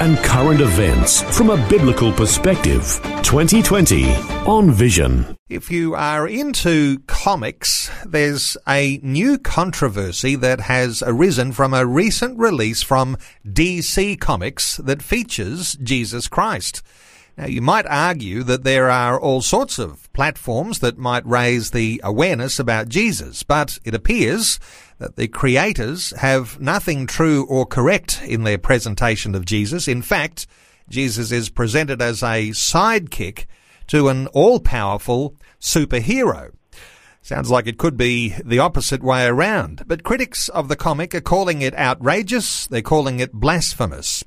and current events from a biblical perspective. 2020 on Vision. If you are into comics, there's a new controversy that has arisen from a recent release from DC Comics that features Jesus Christ. Now, you might argue that there are all sorts of platforms that might raise the awareness about Jesus, but it appears that the creators have nothing true or correct in their presentation of Jesus. In fact, Jesus is presented as a sidekick to an all-powerful superhero. Sounds like it could be the opposite way around. But critics of the comic are calling it outrageous. They're calling it blasphemous.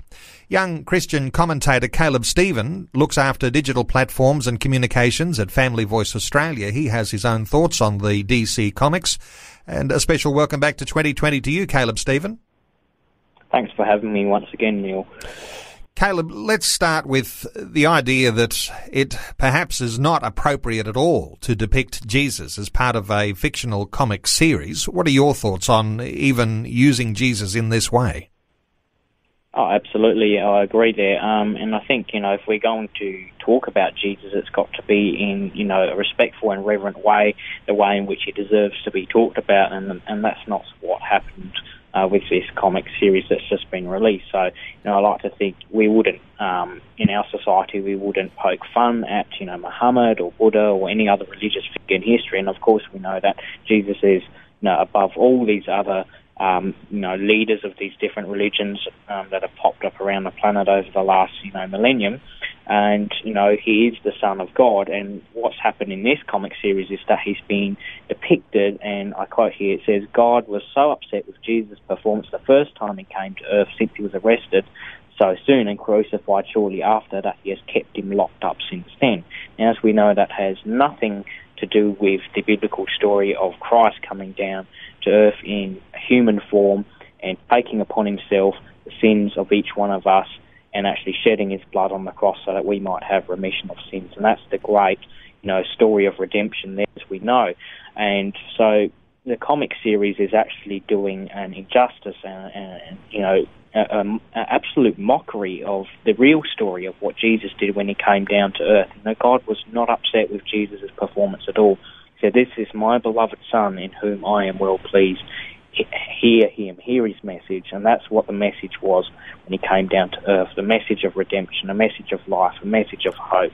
Young Christian commentator Caleb Stephen looks after digital platforms and communications at Family Voice Australia. He has his own thoughts on the DC comics. And a special welcome back to 2020 to you, Caleb Stephen. Thanks for having me once again, Neil. Caleb, let's start with the idea that it perhaps is not appropriate at all to depict Jesus as part of a fictional comic series. What are your thoughts on even using Jesus in this way? Oh, absolutely. I agree there. Um, and I think, you know, if we're going to talk about Jesus, it's got to be in, you know, a respectful and reverent way, the way in which he deserves to be talked about. And, and that's not what happened uh, with this comic series that's just been released. So, you know, I like to think we wouldn't, um, in our society, we wouldn't poke fun at, you know, Muhammad or Buddha or any other religious figure in history. And of course, we know that Jesus is, you know, above all these other um, you know, leaders of these different religions um, that have popped up around the planet over the last, you know, millennium. And, you know, he is the Son of God. And what's happened in this comic series is that he's been depicted, and I quote here, it says, God was so upset with Jesus' performance the first time he came to earth since he was arrested so soon and crucified shortly after that he has kept him locked up since then. Now, as we know, that has nothing to do with the biblical story of Christ coming down to earth in human form and taking upon himself the sins of each one of us and actually shedding his blood on the cross so that we might have remission of sins. And that's the great, you know, story of redemption there, as we know. And so the comic series is actually doing an injustice and, and you know, an absolute mockery of the real story of what Jesus did when he came down to earth. You know, God was not upset with Jesus' performance at all. Said, This is my beloved Son in whom I am well pleased hear him, hear his message. And that's what the message was when he came down to earth the message of redemption, a message of life, a message of hope.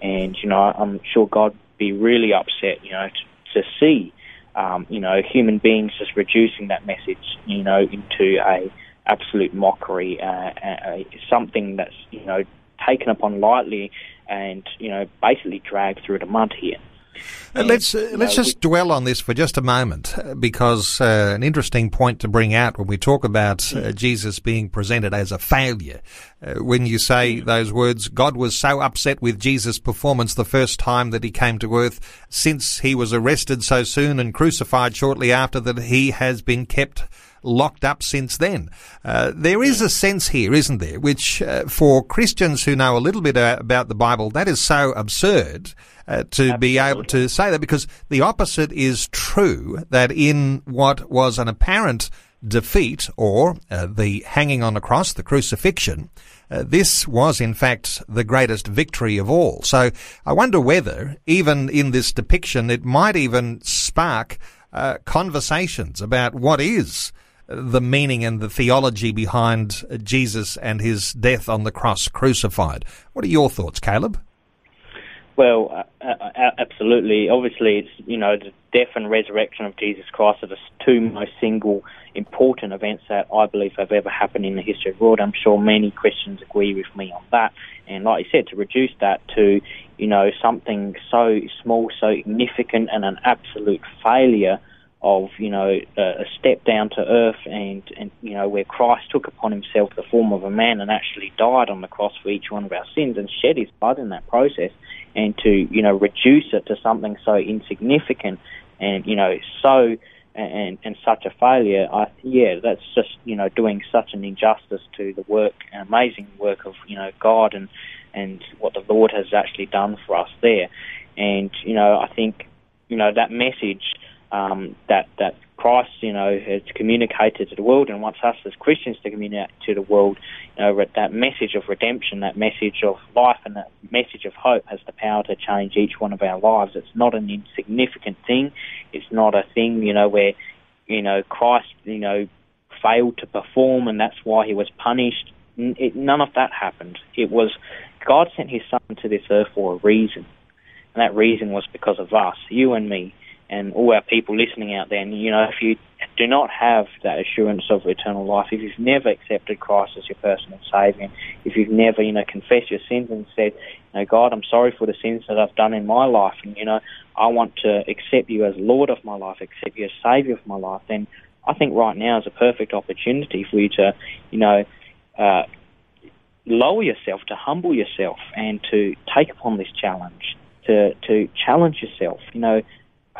And, you know, I'm sure God would be really upset, you know, to, to see, um, you know, human beings just reducing that message, you know, into a absolute mockery, uh, uh, something that's, you know, taken upon lightly and, you know, basically dragged through the mud here. Uh, let's uh, let's just dwell on this for just a moment, uh, because uh, an interesting point to bring out when we talk about uh, mm. Jesus being presented as a failure. Uh, when you say mm. those words, God was so upset with Jesus' performance the first time that he came to earth, since he was arrested so soon and crucified shortly after, that he has been kept locked up since then. Uh, there is a sense here, isn't there, which uh, for Christians who know a little bit about the Bible, that is so absurd uh, to Absolutely. be able to say that because the opposite is true that in what was an apparent defeat or uh, the hanging on the cross, the crucifixion, uh, this was in fact the greatest victory of all. So I wonder whether even in this depiction it might even spark uh, conversations about what is the meaning and the theology behind Jesus and his death on the cross crucified. What are your thoughts, Caleb? Well, uh, uh, absolutely. Obviously, it's you know the death and resurrection of Jesus Christ are the two most single important events that I believe have ever happened in the history of the world. I'm sure many Christians agree with me on that. And like you said, to reduce that to you know something so small, so significant, and an absolute failure of you know a step down to earth and and you know where Christ took upon himself the form of a man and actually died on the cross for each one of our sins and shed his blood in that process and to you know reduce it to something so insignificant and you know so and and such a failure I yeah that's just you know doing such an injustice to the work an amazing work of you know God and and what the Lord has actually done for us there. And you know I think you know that message um, that that Christ, you know, has communicated to the world and wants us as Christians to communicate to the world. You know, that message of redemption, that message of life, and that message of hope has the power to change each one of our lives. It's not an insignificant thing. It's not a thing, you know, where you know Christ, you know, failed to perform and that's why he was punished. It, none of that happened. It was God sent His Son to this earth for a reason, and that reason was because of us, you and me and all our people listening out there. And, you know, if you do not have that assurance of eternal life, if you've never accepted Christ as your personal Saviour, if you've never, you know, confessed your sins and said, you know, God, I'm sorry for the sins that I've done in my life, and, you know, I want to accept you as Lord of my life, accept you as Saviour of my life, then I think right now is a perfect opportunity for you to, you know, uh, lower yourself, to humble yourself, and to take upon this challenge, to to challenge yourself. You know,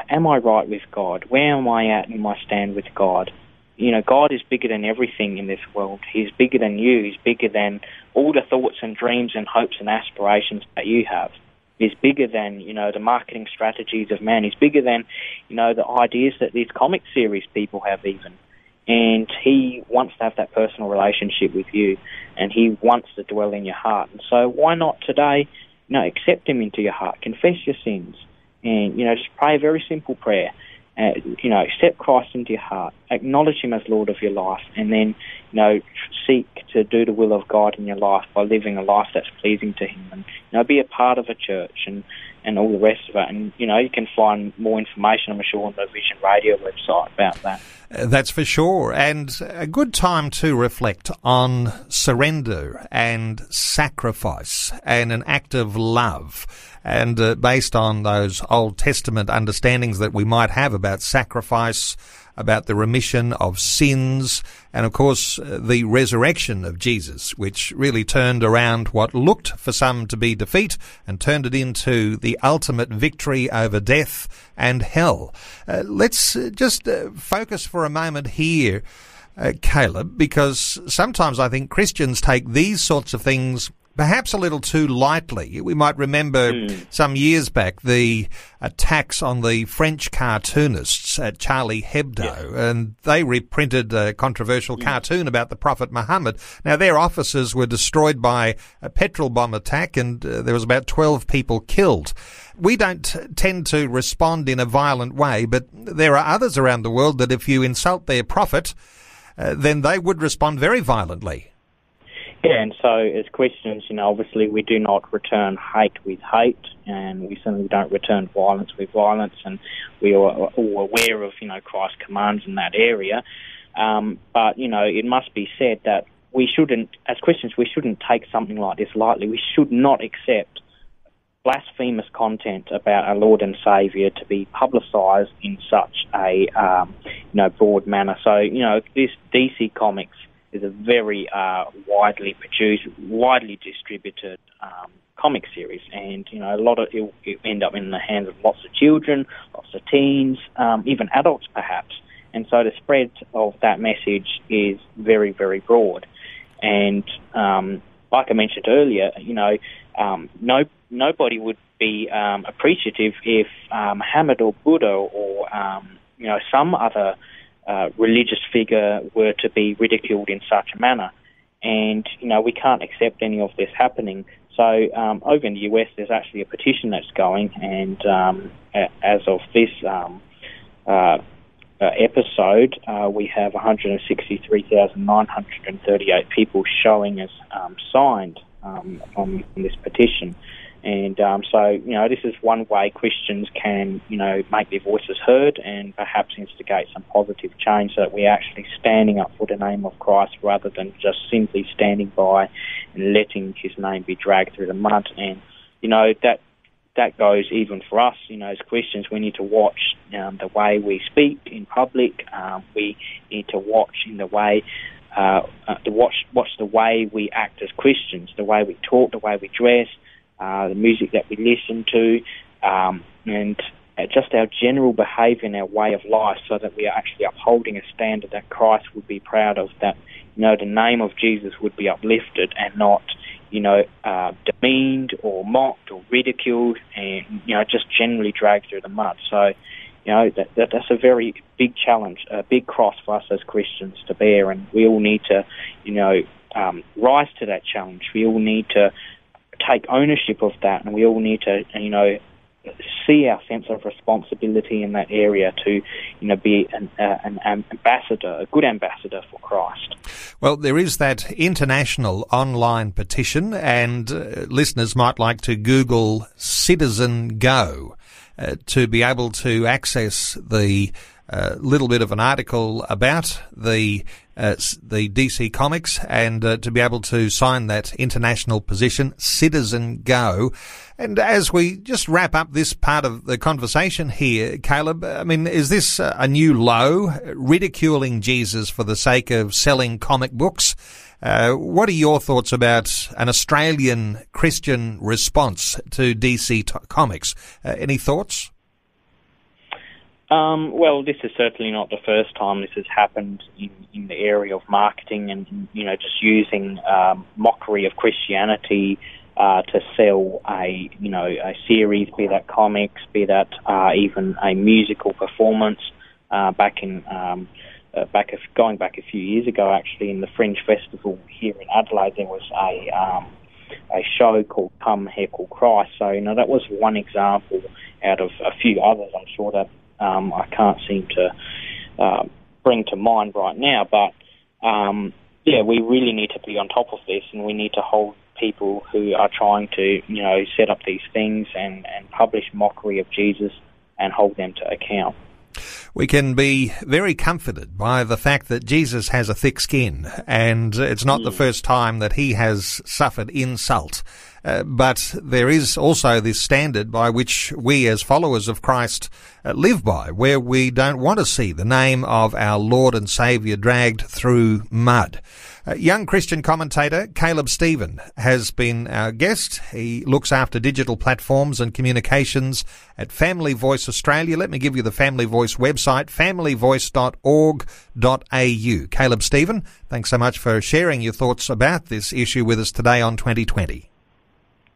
am I right with God? Where am I at in my stand with God? You know, God is bigger than everything in this world. He's bigger than you. He's bigger than all the thoughts and dreams and hopes and aspirations that you have. He's bigger than, you know, the marketing strategies of man. He's bigger than, you know, the ideas that these comic series people have even. And he wants to have that personal relationship with you and he wants to dwell in your heart. And so why not today, you know, accept him into your heart, confess your sins, and you know just pray a very simple prayer. Uh, you know, accept Christ into your heart, acknowledge Him as Lord of your life, and then you know seek to do the will of God in your life by living a life that's pleasing to Him, and you know be a part of a church and and all the rest of it. And you know you can find more information, I'm sure, on the Vision Radio website about that. Uh, that's for sure, and a good time to reflect on surrender and sacrifice and an act of love and uh, based on those Old Testament understandings that we might have about sacrifice, about the remission of sins, and of course uh, the resurrection of Jesus, which really turned around what looked for some to be defeat and turned it into the ultimate victory over death and hell. Uh, let's uh, just uh, focus for a moment here. Uh, Caleb, because sometimes I think Christians take these sorts of things perhaps a little too lightly. We might remember mm. some years back the attacks on the French cartoonists at Charlie Hebdo, and they reprinted a controversial mm. cartoon about the Prophet Muhammad. Now, their offices were destroyed by a petrol bomb attack, and uh, there was about 12 people killed. We don't t- tend to respond in a violent way, but there are others around the world that if you insult their prophet, uh, then they would respond very violently. Yeah, and so as Christians, you know, obviously we do not return hate with hate, and we certainly don't return violence with violence, and we are all aware of, you know, Christ's commands in that area. Um, but, you know, it must be said that we shouldn't, as Christians, we shouldn't take something like this lightly. We should not accept blasphemous content about our Lord and Saviour to be publicised in such a, um, you know, broad manner. So, you know, this DC Comics is a very uh, widely produced, widely distributed um, comic series, and you know a lot of it will end up in the hands of lots of children, lots of teens, um, even adults perhaps. And so the spread of that message is very, very broad. And um, like I mentioned earlier, you know, um, no nobody would be um, appreciative if uh, Muhammad or Buddha or um, you know some other uh, religious figure were to be ridiculed in such a manner. And, you know, we can't accept any of this happening. So um, over in the US, there's actually a petition that's going, and um, as of this um, uh, uh, episode, uh, we have 163,938 people showing as um, signed um, on, on, this petition. And um, so, you know, this is one way Christians can, you know, make their voices heard and perhaps instigate some positive change so that we're actually standing up for the name of Christ rather than just simply standing by and letting his name be dragged through the mud. And, you know, that that goes even for us, you know, as Christians, we need to watch um, the way we speak in public. Um, we need to watch in the way uh, uh, to watch watch the way we act as Christians, the way we talk, the way we dress, uh, the music that we listen to, um, and uh, just our general behaviour and our way of life, so that we are actually upholding a standard that Christ would be proud of. That you know the name of Jesus would be uplifted and not you know, uh, demeaned or mocked or ridiculed and, you know, just generally dragged through the mud. So, you know, that, that, that's a very big challenge, a big cross for us as Christians to bear, and we all need to, you know, um, rise to that challenge. We all need to take ownership of that, and we all need to, you know, see our sense of responsibility in that area to, you know, be an, uh, an ambassador, a good ambassador for Christ. Well, there is that international online petition, and uh, listeners might like to Google Citizen Go Uh, to be able to access the a little bit of an article about the uh, the DC Comics and uh, to be able to sign that international position, Citizen Go. And as we just wrap up this part of the conversation here, Caleb, I mean, is this a new low, ridiculing Jesus for the sake of selling comic books? Uh, what are your thoughts about an Australian Christian response to DC t- Comics? Uh, any thoughts? Um, well, this is certainly not the first time this has happened in, in the area of marketing and, you know, just using um, mockery of Christianity uh, to sell a, you know, a series, be that comics, be that uh, even a musical performance. Uh, back in um, uh, back a, going back a few years ago, actually, in the Fringe Festival here in Adelaide, there was a um, a show called Come Heckle Christ. So, you know, that was one example out of a few others. I'm sure that um, I can't seem to uh, bring to mind right now. But um, yeah, we really need to be on top of this, and we need to hold people who are trying to, you know, set up these things and, and publish mockery of Jesus and hold them to account. We can be very comforted by the fact that Jesus has a thick skin, and it's not mm. the first time that he has suffered insult. Uh, but there is also this standard by which we as followers of Christ uh, live by, where we don't want to see the name of our Lord and Saviour dragged through mud. Uh, young Christian commentator Caleb Stephen has been our guest. He looks after digital platforms and communications at Family Voice Australia. Let me give you the Family Voice website, familyvoice.org.au. Caleb Stephen, thanks so much for sharing your thoughts about this issue with us today on 2020.